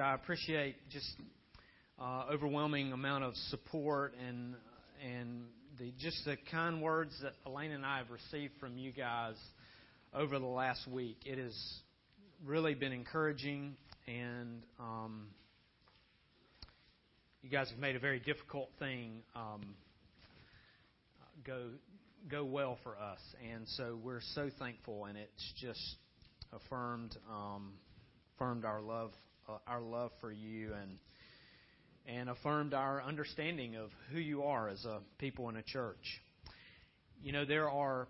I appreciate just uh, overwhelming amount of support and and the just the kind words that Elaine and I have received from you guys over the last week. It has really been encouraging, and um, you guys have made a very difficult thing um, go go well for us, and so we're so thankful, and it's just affirmed um, affirmed our love uh, our love for you and and affirmed our understanding of who you are as a people in a church. You know, there are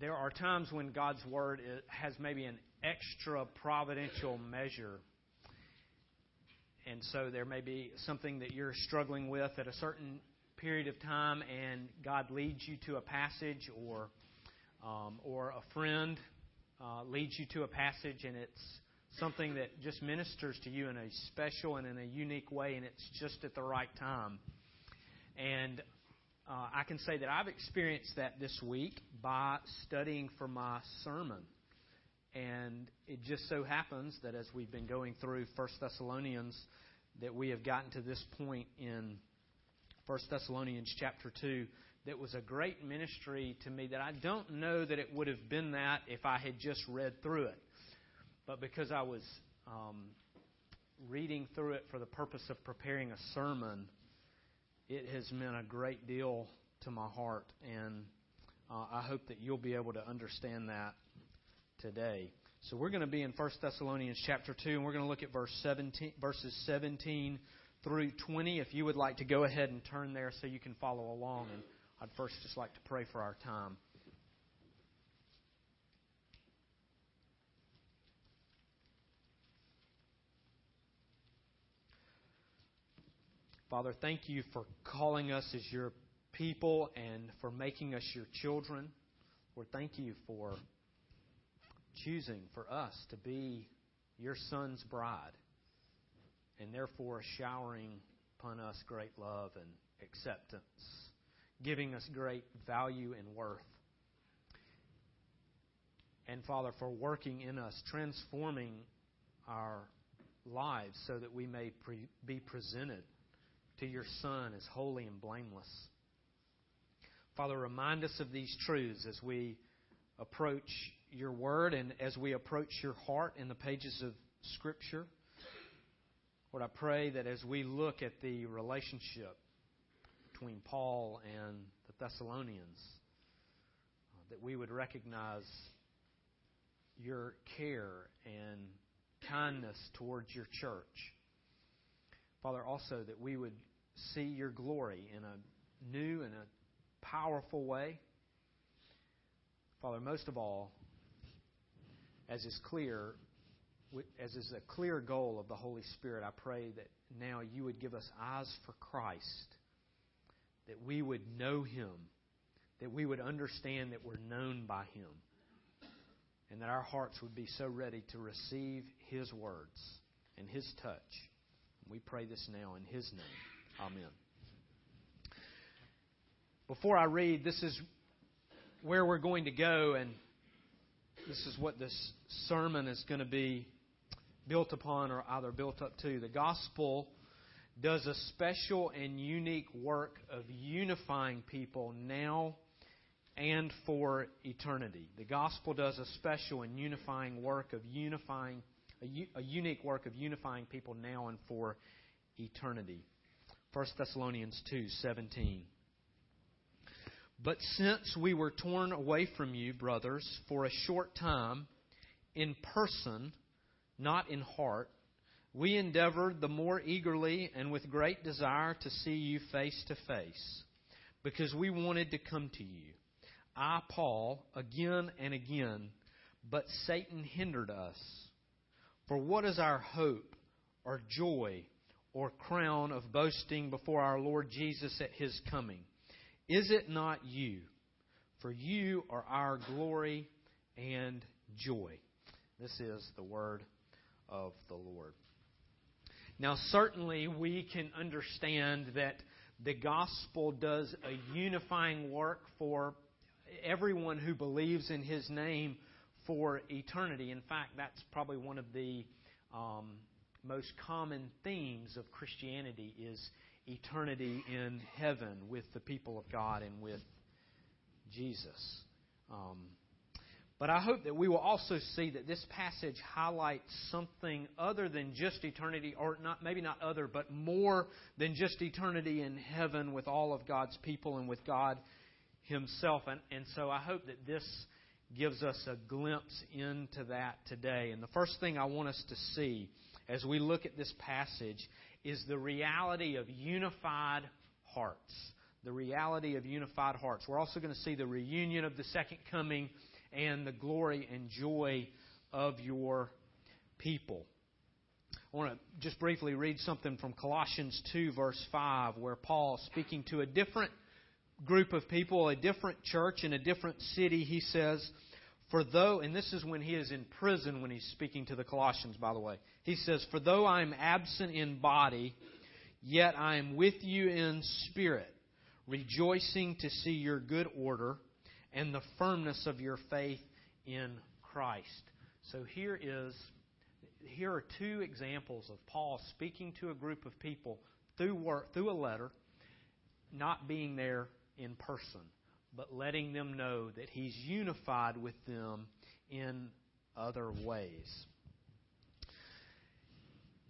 there are times when God's word has maybe an extra providential measure. And so there may be something that you're struggling with at a certain period of time, and God leads you to a passage, or um, or a friend uh, leads you to a passage, and it's something that just ministers to you in a special and in a unique way, and it's just at the right time. And uh, I can say that I've experienced that this week by studying for my sermon. And it just so happens that as we've been going through First Thessalonians, that we have gotten to this point in First Thessalonians chapter 2 that was a great ministry to me that I don't know that it would have been that if I had just read through it. But because I was um, reading through it for the purpose of preparing a sermon, it has meant a great deal to my heart. And uh, I hope that you'll be able to understand that today. So we're going to be in 1 Thessalonians chapter 2, and we're going to look at verse 17, verses 17 through 20. If you would like to go ahead and turn there so you can follow along. And I'd first just like to pray for our time. Father, thank you for calling us as your people and for making us your children. Lord, thank you for choosing for us to be your son's bride and therefore showering upon us great love and acceptance, giving us great value and worth. And Father, for working in us, transforming our lives so that we may pre- be presented to your Son as holy and blameless. Father, remind us of these truths as we approach your word and as we approach your heart in the pages of Scripture. Lord, I pray that as we look at the relationship between Paul and the Thessalonians, uh, that we would recognize your care and kindness towards your church. Father, also that we would see your glory in a new and a powerful way. Father, most of all, as is clear, as is a clear goal of the Holy Spirit, I pray that now you would give us eyes for Christ, that we would know Him, that we would understand that we're known by Him, and that our hearts would be so ready to receive His words and His touch. We pray this now in His name. Amen. Before I read, this is where we're going to go, and this is what this sermon is going to be built upon or either built up to. The gospel does a special and unique work of unifying people now and for eternity. The gospel does a special and unifying work of unifying a, a unique work of unifying people now and for eternity. 1 Thessalonians 2:17 But since we were torn away from you, brothers, for a short time in person, not in heart, we endeavored the more eagerly and with great desire to see you face to face, because we wanted to come to you. I, Paul, again and again, but Satan hindered us. For what is our hope or joy or crown of boasting before our Lord Jesus at his coming? Is it not you? For you are our glory and joy. This is the word of the Lord. Now, certainly, we can understand that the gospel does a unifying work for everyone who believes in his name for eternity. In fact, that's probably one of the um, most common themes of Christianity is eternity in heaven with the people of God and with Jesus. Um, but I hope that we will also see that this passage highlights something other than just eternity, or not maybe not other, but more than just eternity in heaven with all of God's people and with God Himself. And, and so I hope that this gives us a glimpse into that today. And the first thing I want us to see as we look at this passage is the reality of unified hearts. The reality of unified hearts. We're also going to see the reunion of the second coming and the glory and joy of your people. I want to just briefly read something from Colossians 2, verse 5, where Paul, speaking to a different group of people, a different church in a different city, he says, For though, and this is when he is in prison when he's speaking to the Colossians, by the way, he says, For though I am absent in body, yet I am with you in spirit, rejoicing to see your good order and the firmness of your faith in Christ. So here is here are two examples of Paul speaking to a group of people through work, through a letter, not being there in person, but letting them know that he's unified with them in other ways.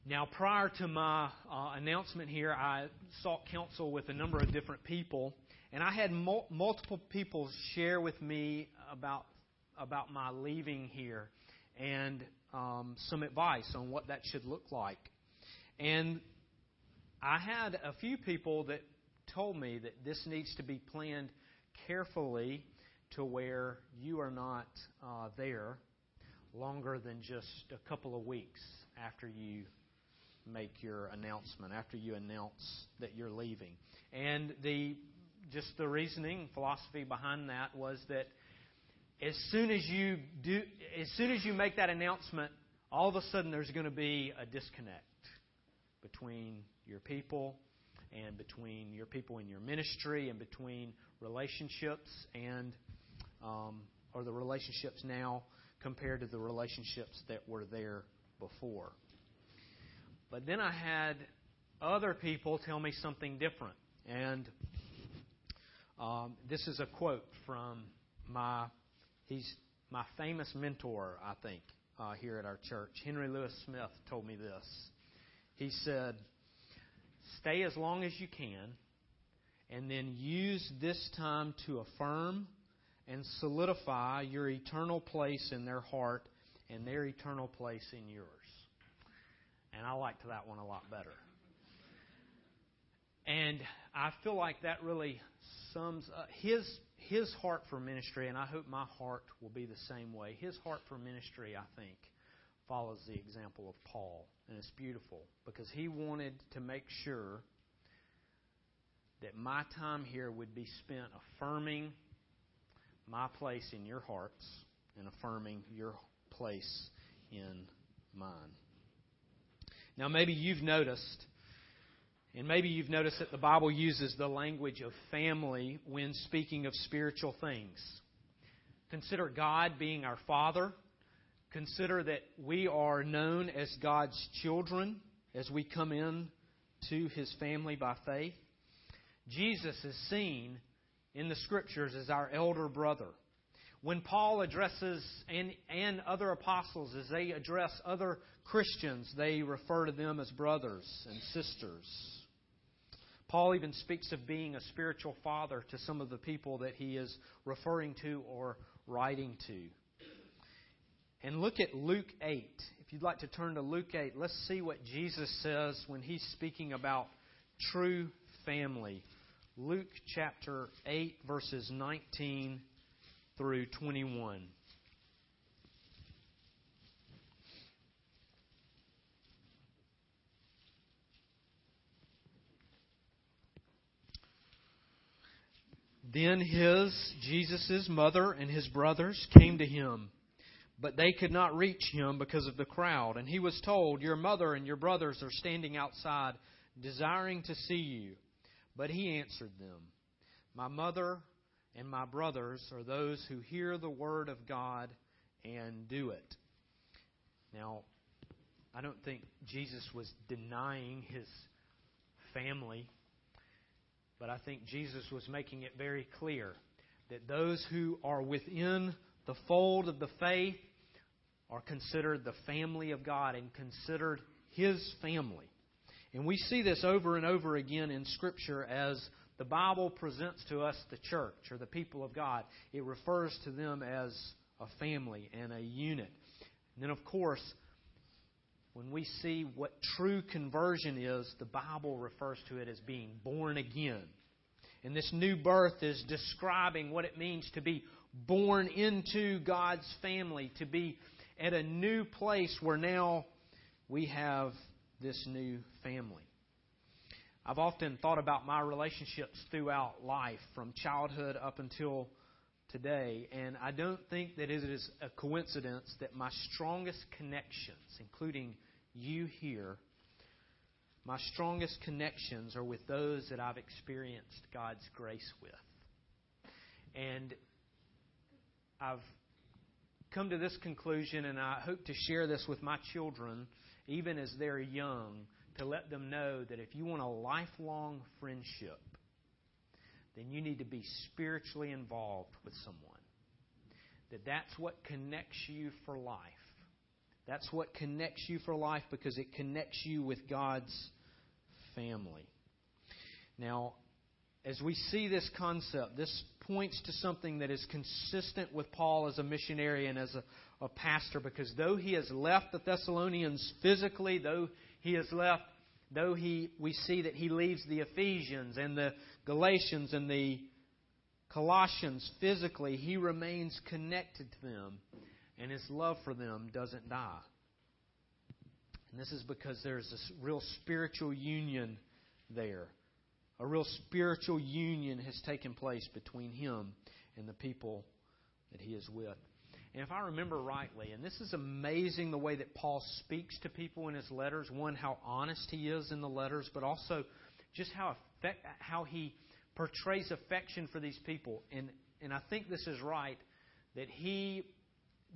Now, prior to my uh, announcement here, I sought counsel with a number of different people and I had mul- multiple people share with me about about my leaving here and um, some advice on what that should look like. And I had a few people that told me that this needs to be planned carefully to where you are not uh, there longer than just a couple of weeks after you make your announcement, after you announce that you're leaving. And the just the reasoning, philosophy behind that was that as soon as you do, as soon as you make that announcement, all of a sudden there's going to be a disconnect between your people and between your people in your ministry and between relationships and um, or the relationships now compared to the relationships that were there before. But then I had other people tell me something different. And um, this is a quote from my he's my famous mentor, I think, uh, here at our church. Henry Louis Smith told me this. He said, "Stay as long as you can, and then use this time to affirm and solidify your eternal place in their heart and their eternal place in yours." And I liked that one a lot better. And I feel like that really sums up his his heart for ministry, and I hope my heart will be the same way. His heart for ministry, I think, follows the example of Paul, and it's beautiful because he wanted to make sure that my time here would be spent affirming my place in your hearts and affirming your place in mine. Now, maybe you've noticed and maybe you've noticed that the Bible uses the language of family when speaking of spiritual things. Consider God being our Father. Consider that we are known as God's children as we come in to His family by faith. Jesus is seen in the Scriptures as our elder brother. When Paul addresses, and, and other apostles, as they address other Christians, they refer to them as brothers and sisters. Paul even speaks of being a spiritual father to some of the people that he is referring to or writing to. And look at Luke 8. If you'd like to turn to Luke 8, let's see what Jesus says when he's speaking about true family. Luke chapter 8, verses 19 through 21. Then his, Jesus' mother and his brothers came to him, but they could not reach him because of the crowd. And he was told, Your mother and your brothers are standing outside, desiring to see you. But he answered them, My mother and my brothers are those who hear the word of God and do it. Now, I don't think Jesus was denying his family, but I think Jesus was making it very clear that those who are within the fold of the faith are considered the family of God and considered His family. And we see this over and over again in Scripture as the Bible presents to us the church or the people of God. It refers to them as a family and a unit. And then, of course, when we see what true conversion is, the Bible refers to it as being born again. And this new birth is describing what it means to be born into God's family, to be at a new place where now we have this new family. I've often thought about my relationships throughout life, from childhood up until today, and I don't think that it is a coincidence that my strongest connections, including you here, my strongest connections are with those that I've experienced God's grace with. And I've come to this conclusion, and I hope to share this with my children, even as they're young, to let them know that if you want a lifelong friendship, then you need to be spiritually involved with someone. That that's what connects you for life. That's what connects you for life because it connects you with God's family. Now, as we see this concept, this points to something that is consistent with Paul as a missionary and as a, a pastor because though he has left the Thessalonians physically, though he has left, though he, we see that he leaves the Ephesians and the Galatians and the Colossians physically, he remains connected to them and his love for them doesn't die. And this is because there's this real spiritual union there. A real spiritual union has taken place between him and the people that he is with. And if I remember rightly, and this is amazing the way that Paul speaks to people in his letters, one, how honest he is in the letters, but also just how, effect, how he portrays affection for these people. And, and I think this is right that he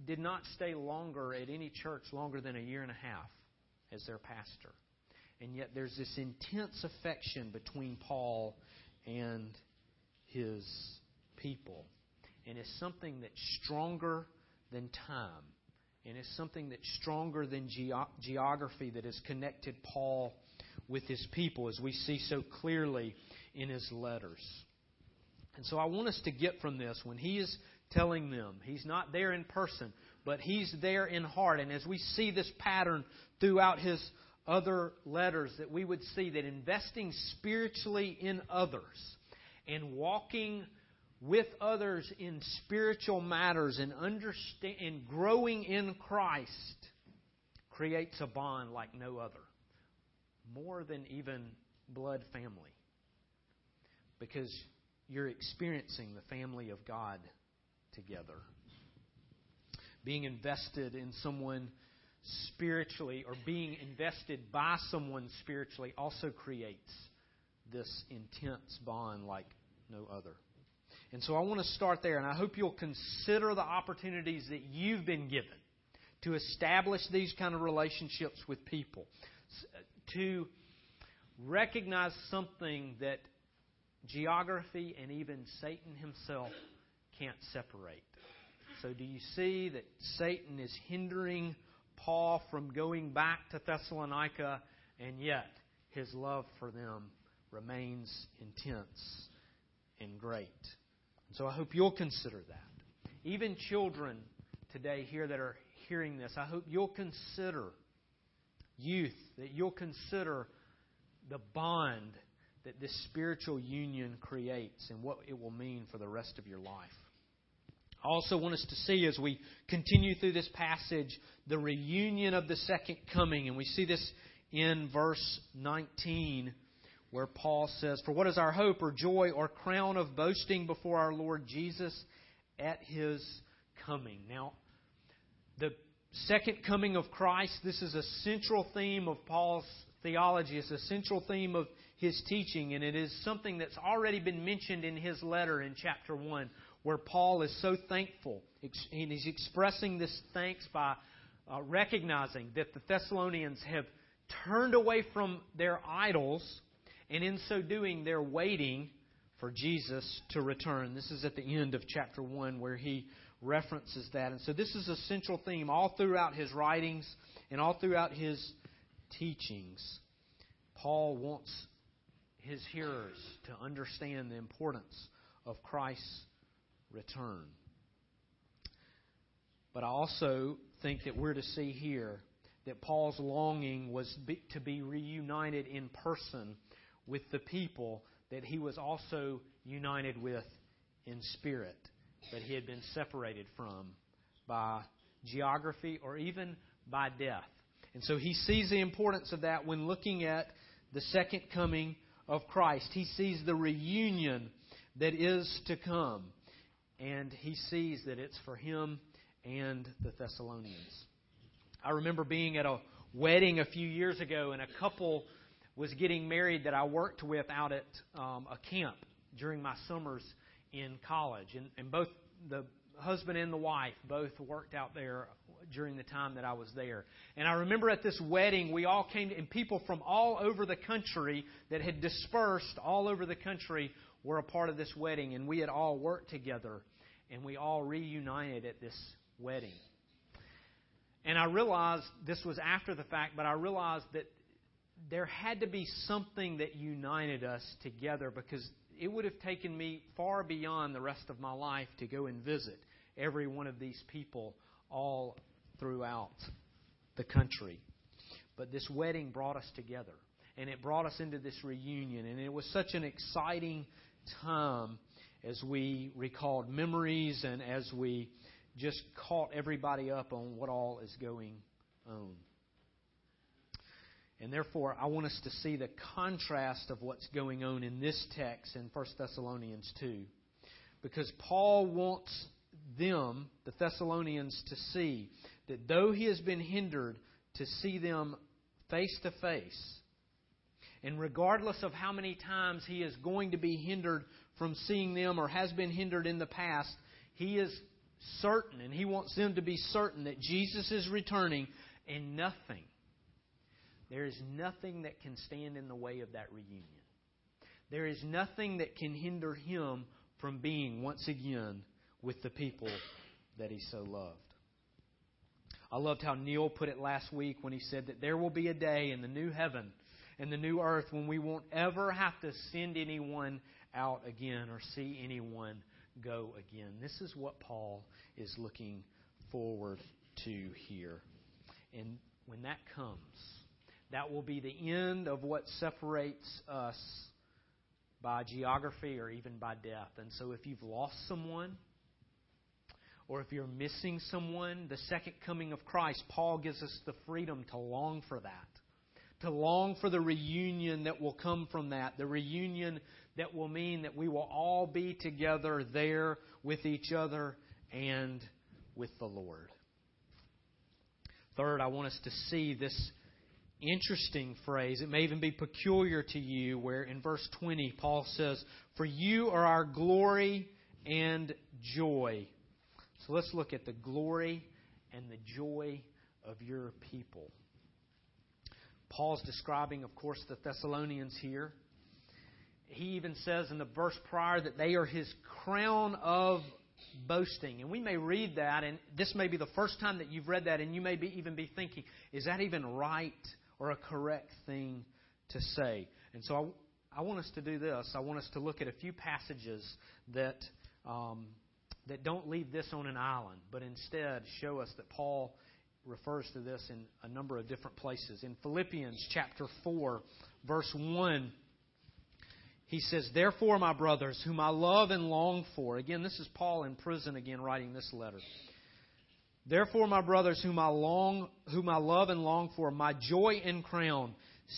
did not stay longer at any church longer than a year and a half as their pastor. And yet there's this intense affection between Paul and his people. And it's something that's stronger than time. And it's something that's stronger than ge- geography that has connected Paul with his people, as we see so clearly in his letters. And so I want us to get from this when he is telling them, he's not there in person, but he's there in heart. And as we see this pattern throughout his other letters that we would see that investing spiritually in others and walking with others in spiritual matters and understand and growing in Christ creates a bond like no other. More than even blood family. Because you're experiencing the family of God together. Being invested in someone spiritually or being invested by someone spiritually also creates this intense bond like no other. And so I want to start there, and I hope you'll consider the opportunities that you've been given to establish these kind of relationships with people, to recognize something that geography and even Satan himself can't separate. So, do you see that Satan is hindering Paul from going back to Thessalonica, and yet his love for them remains intense and great. So I hope you'll consider that. Even children today here that are hearing this, I hope you'll consider youth, that you'll consider the bond that this spiritual union creates and what it will mean for the rest of your life. I also want us to see as we continue through this passage the reunion of the second coming. And we see this in verse 19 where Paul says, For what is our hope or joy or crown of boasting before our Lord Jesus at his coming? Now, the second coming of Christ, this is a central theme of Paul's theology. It's a central theme of his teaching, and it is something that's already been mentioned in his letter in chapter 1 where Paul is so thankful. And he's expressing this thanks by uh, recognizing that the Thessalonians have turned away from their idols, and in so doing, they're waiting for Jesus to return. This is at the end of chapter 1 where he references that. And so this is a central theme all throughout his writings and all throughout his teachings. Paul wants his hearers to understand the importance of Christ's return. But I also think that we're to see here that Paul's longing was to be reunited in person with the people that he was also united with in spirit, that he had been separated from by geography or even by death. And so he sees the importance of that when looking at the second coming of Christ. He sees the reunion that is to come, and he sees that it's for him and the Thessalonians. I remember being at a wedding a few years ago, and a couple was getting married that I worked with out at um, a camp during my summers in college. And, and both the husband and the wife both worked out there during the time that I was there. And I remember at this wedding, we all came, and people from all over the country that had dispersed all over the country were a part of this wedding. And we had all worked together, and we all reunited at this wedding. And I realized this was after the fact, but I realized that there had to be something that united us together because it would have taken me far beyond the rest of my life to go and visit every one of these people all throughout the country. But this wedding brought us together, and it brought us into this reunion, and it was such an exciting time as we recalled memories and as we just caught everybody up on what all is going on. And therefore, I want us to see the contrast of what's going on in this text in 1 Thessalonians 2. Because Paul wants them, the Thessalonians, to see that though he has been hindered to see them face to face, and regardless of how many times he is going to be hindered from seeing them or has been hindered in the past, he is certain, and he wants them to be certain that Jesus is returning and nothing there is nothing that can stand in the way of that reunion. There is nothing that can hinder him from being once again with the people that he so loved. I loved how Neil put it last week when he said that there will be a day in the new heaven and the new earth when we won't ever have to send anyone out again or see anyone go again. This is what Paul is looking forward to here. And when that comes, that will be the end of what separates us by geography or even by death. And so if you've lost someone, or if you're missing someone, the second coming of Christ, Paul gives us the freedom to long for that. To long for the reunion that will come from that. The reunion that will mean that we will all be together there with each other and with the Lord. Third, I want us to see this interesting phrase. It may even be peculiar to you, where in verse 20, Paul says, For you are our glory and joy. So let's look at the glory and the joy of your people. Paul's describing, of course, the Thessalonians here. He even says in the verse prior that they are his crown of boasting. And we may read that, and this may be the first time that you've read that, and you may be, even be thinking, is that even right? or a correct thing to say. And so I, I want us to do this. I want us to look at a few passages that um, that don't leave this on an island, but instead show us that Paul refers to this in a number of different places. In Philippians chapter 4, verse 1, he says, Therefore, my brothers, whom I love and long for, again, this is Paul in prison again writing this letter. Therefore, my brothers, whom I long, whom I love and long for, my joy and crown,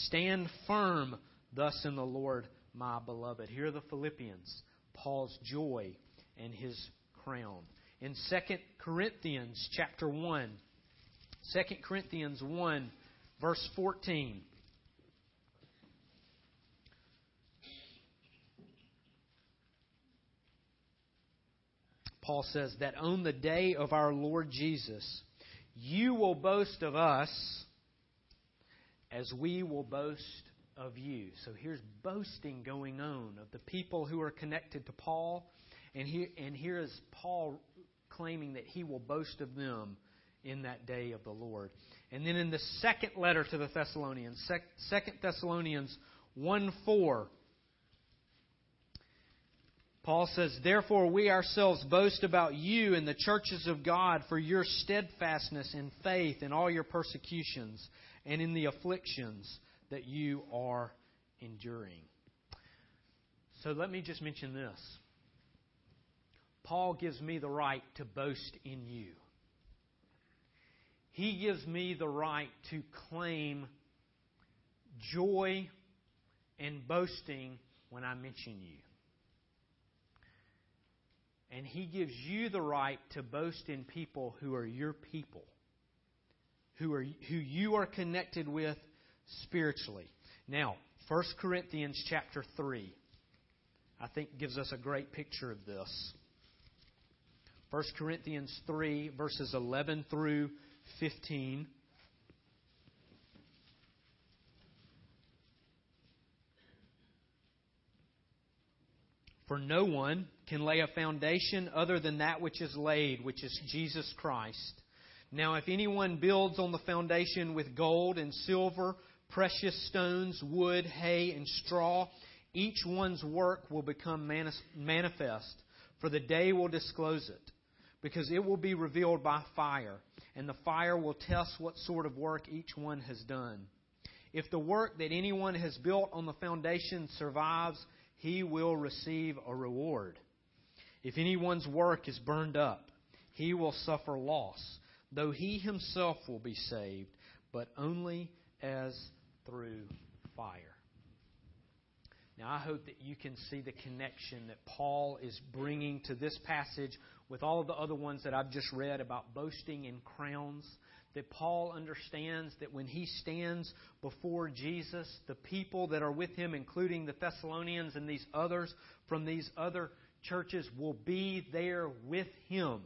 stand firm thus in the Lord, my beloved. Here are the Philippians, Paul's joy and his crown. In 2 Corinthians chapter 1, 2 Corinthians 1, verse 14. Paul says that on the day of our Lord Jesus, You will boast of us as we will boast of you. So here's boasting going on of the people who are connected to Paul. And here, and here is Paul claiming that he will boast of them in that day of the Lord. And then in the second letter to the Thessalonians, Second Thessalonians 1 4, Paul says, Therefore we ourselves boast about you in the churches of God for your steadfastness in faith in all your persecutions and in the afflictions that you are enduring. So let me just mention this. Paul gives me the right to boast in you. He gives me the right to claim joy and boasting when I mention you. And He gives you the right to boast in people who are your people, who, are, who you are connected with spiritually. Now, 1 Corinthians chapter 3, I think gives us a great picture of this. 1 Corinthians 3, verses 11 through 15. For no one can lay a foundation other than that which is laid, which is Jesus Christ. Now, if anyone builds on the foundation with gold and silver, precious stones, wood, hay, and straw, each one's work will become manifest, for the day will disclose it, because it will be revealed by fire, and the fire will test what sort of work each one has done. If the work that anyone has built on the foundation survives, he will receive a reward. If anyone's work is burned up, he will suffer loss, though he himself will be saved, but only as through fire. Now, I hope that you can see the connection that Paul is bringing to this passage with all of the other ones that I've just read about boasting in crowns. That Paul understands that when he stands before Jesus, the people that are with him, including the Thessalonians and these others from these other churches, will be there with him.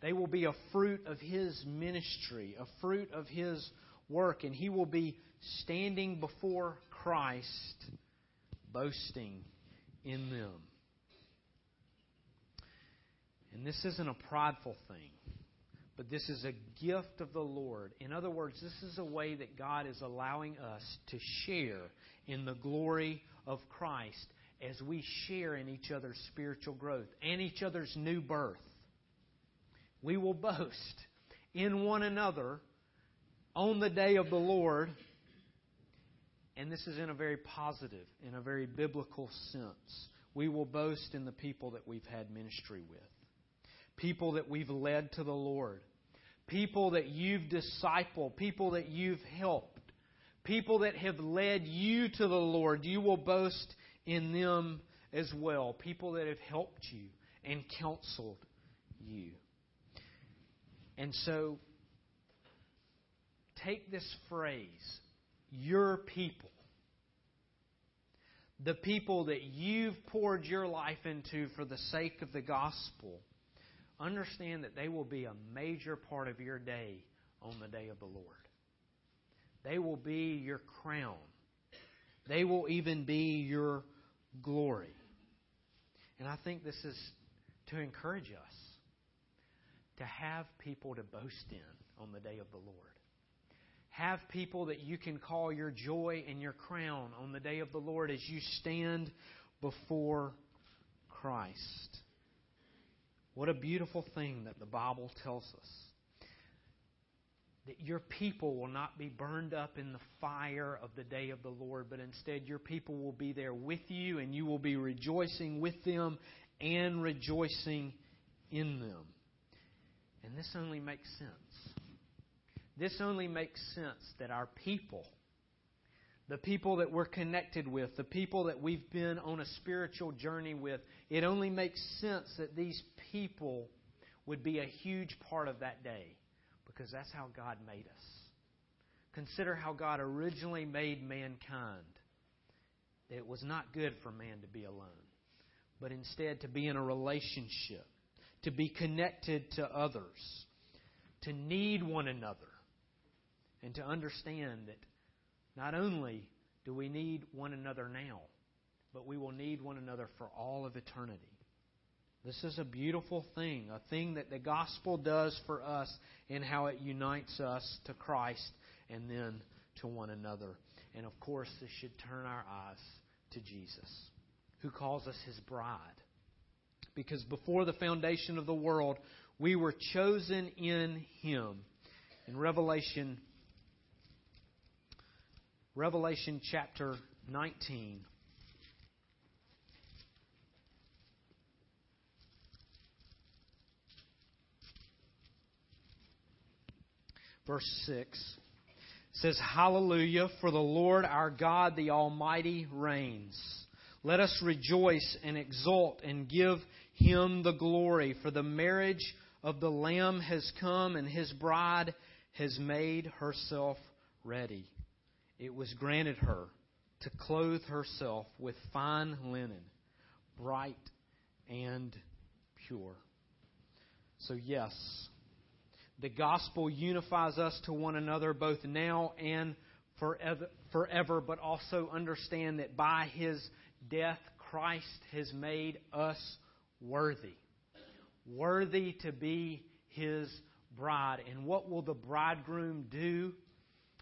They will be a fruit of his ministry, a fruit of his work, and he will be standing before Christ, boasting in them. And this isn't a prideful thing, but this is a gift of the Lord. In other words, this is a way that God is allowing us to share in the glory of Christ as we share in each other's spiritual growth and each other's new birth. We will boast in one another on the day of the Lord and this is in a very positive, in a very biblical sense. We will boast in the people that we've had ministry with, people that we've led to the Lord, people that you've discipled, people that you've helped, people that have led you to the Lord. You will boast in them as well, people that have helped you and counseled you. And so, take this phrase your people. The people that you've poured your life into for the sake of the gospel. Understand that they will be a major part of your day on the day of the Lord. They will be your crown. They will even be your glory. And I think this is to encourage us to have people to boast in on the day of the Lord. Have people that you can call your joy and your crown on the day of the Lord as you stand before Christ. What a beautiful thing that the Bible tells us. That your people will not be burned up in the fire of the day of the Lord, but instead your people will be there with you and you will be rejoicing with them and rejoicing in them. And this only makes sense. This only makes sense that our people, the people that we're connected with, the people that we've been on a spiritual journey with, it only makes sense that these people would be a huge part of that day because that's how God made us. Consider how God originally made mankind. It was not good for man to be alone, but instead to be in a relationship, to be connected to others to need one another and to understand that not only do we need one another now, but we will need one another for all of eternity. This is a beautiful thing, a thing that the gospel does for us in how it unites us to Christ and then to one another. And of course, this should turn our eyes to Jesus, who calls us his bride. Because before the foundation of the world, we were chosen in him. In Revelation Revelation chapter 19 verse 6 says, Hallelujah, for the Lord our God, the Almighty, reigns. Let us rejoice and exult and give him the glory, for the marriage of the Lamb has come, and his bride has made herself ready. It was granted her to clothe herself with fine linen, bright and pure. So, yes, the gospel unifies us to one another both now and forever, forever, but also understand that by his death, Christ has made us worthy. Worthy to be his bride. And what will the bridegroom do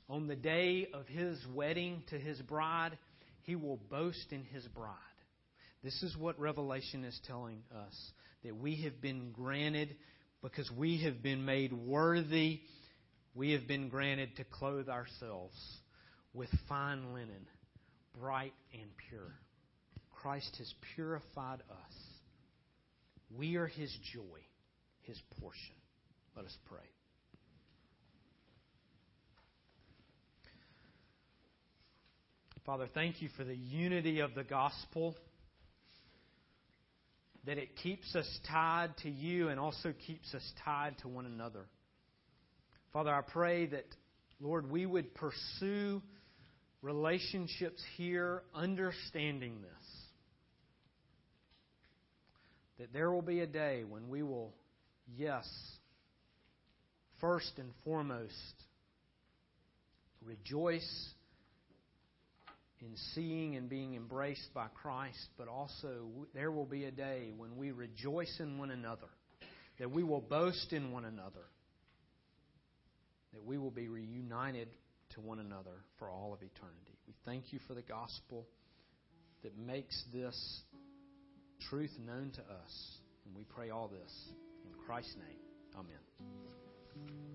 on the day of his wedding to his bride? He will boast in his bride. This is what Revelation is telling us that we have been granted because we have been made worthy, we have been granted to clothe ourselves with fine linen, bright and pure. Christ has purified us. We are His joy, His portion. Let us pray. Father, thank you for the unity of the gospel that it keeps us tied to you and also keeps us tied to one another. Father, I pray that, Lord, we would pursue relationships here understanding this. That there will be a day when we will, yes, first and foremost, rejoice in seeing and being embraced by Christ, but also there will be a day when we rejoice in one another, that we will boast in one another, that we will be reunited to one another for all of eternity. We thank you for the gospel that makes this truth known to us. And we pray all this in Christ's name. Amen.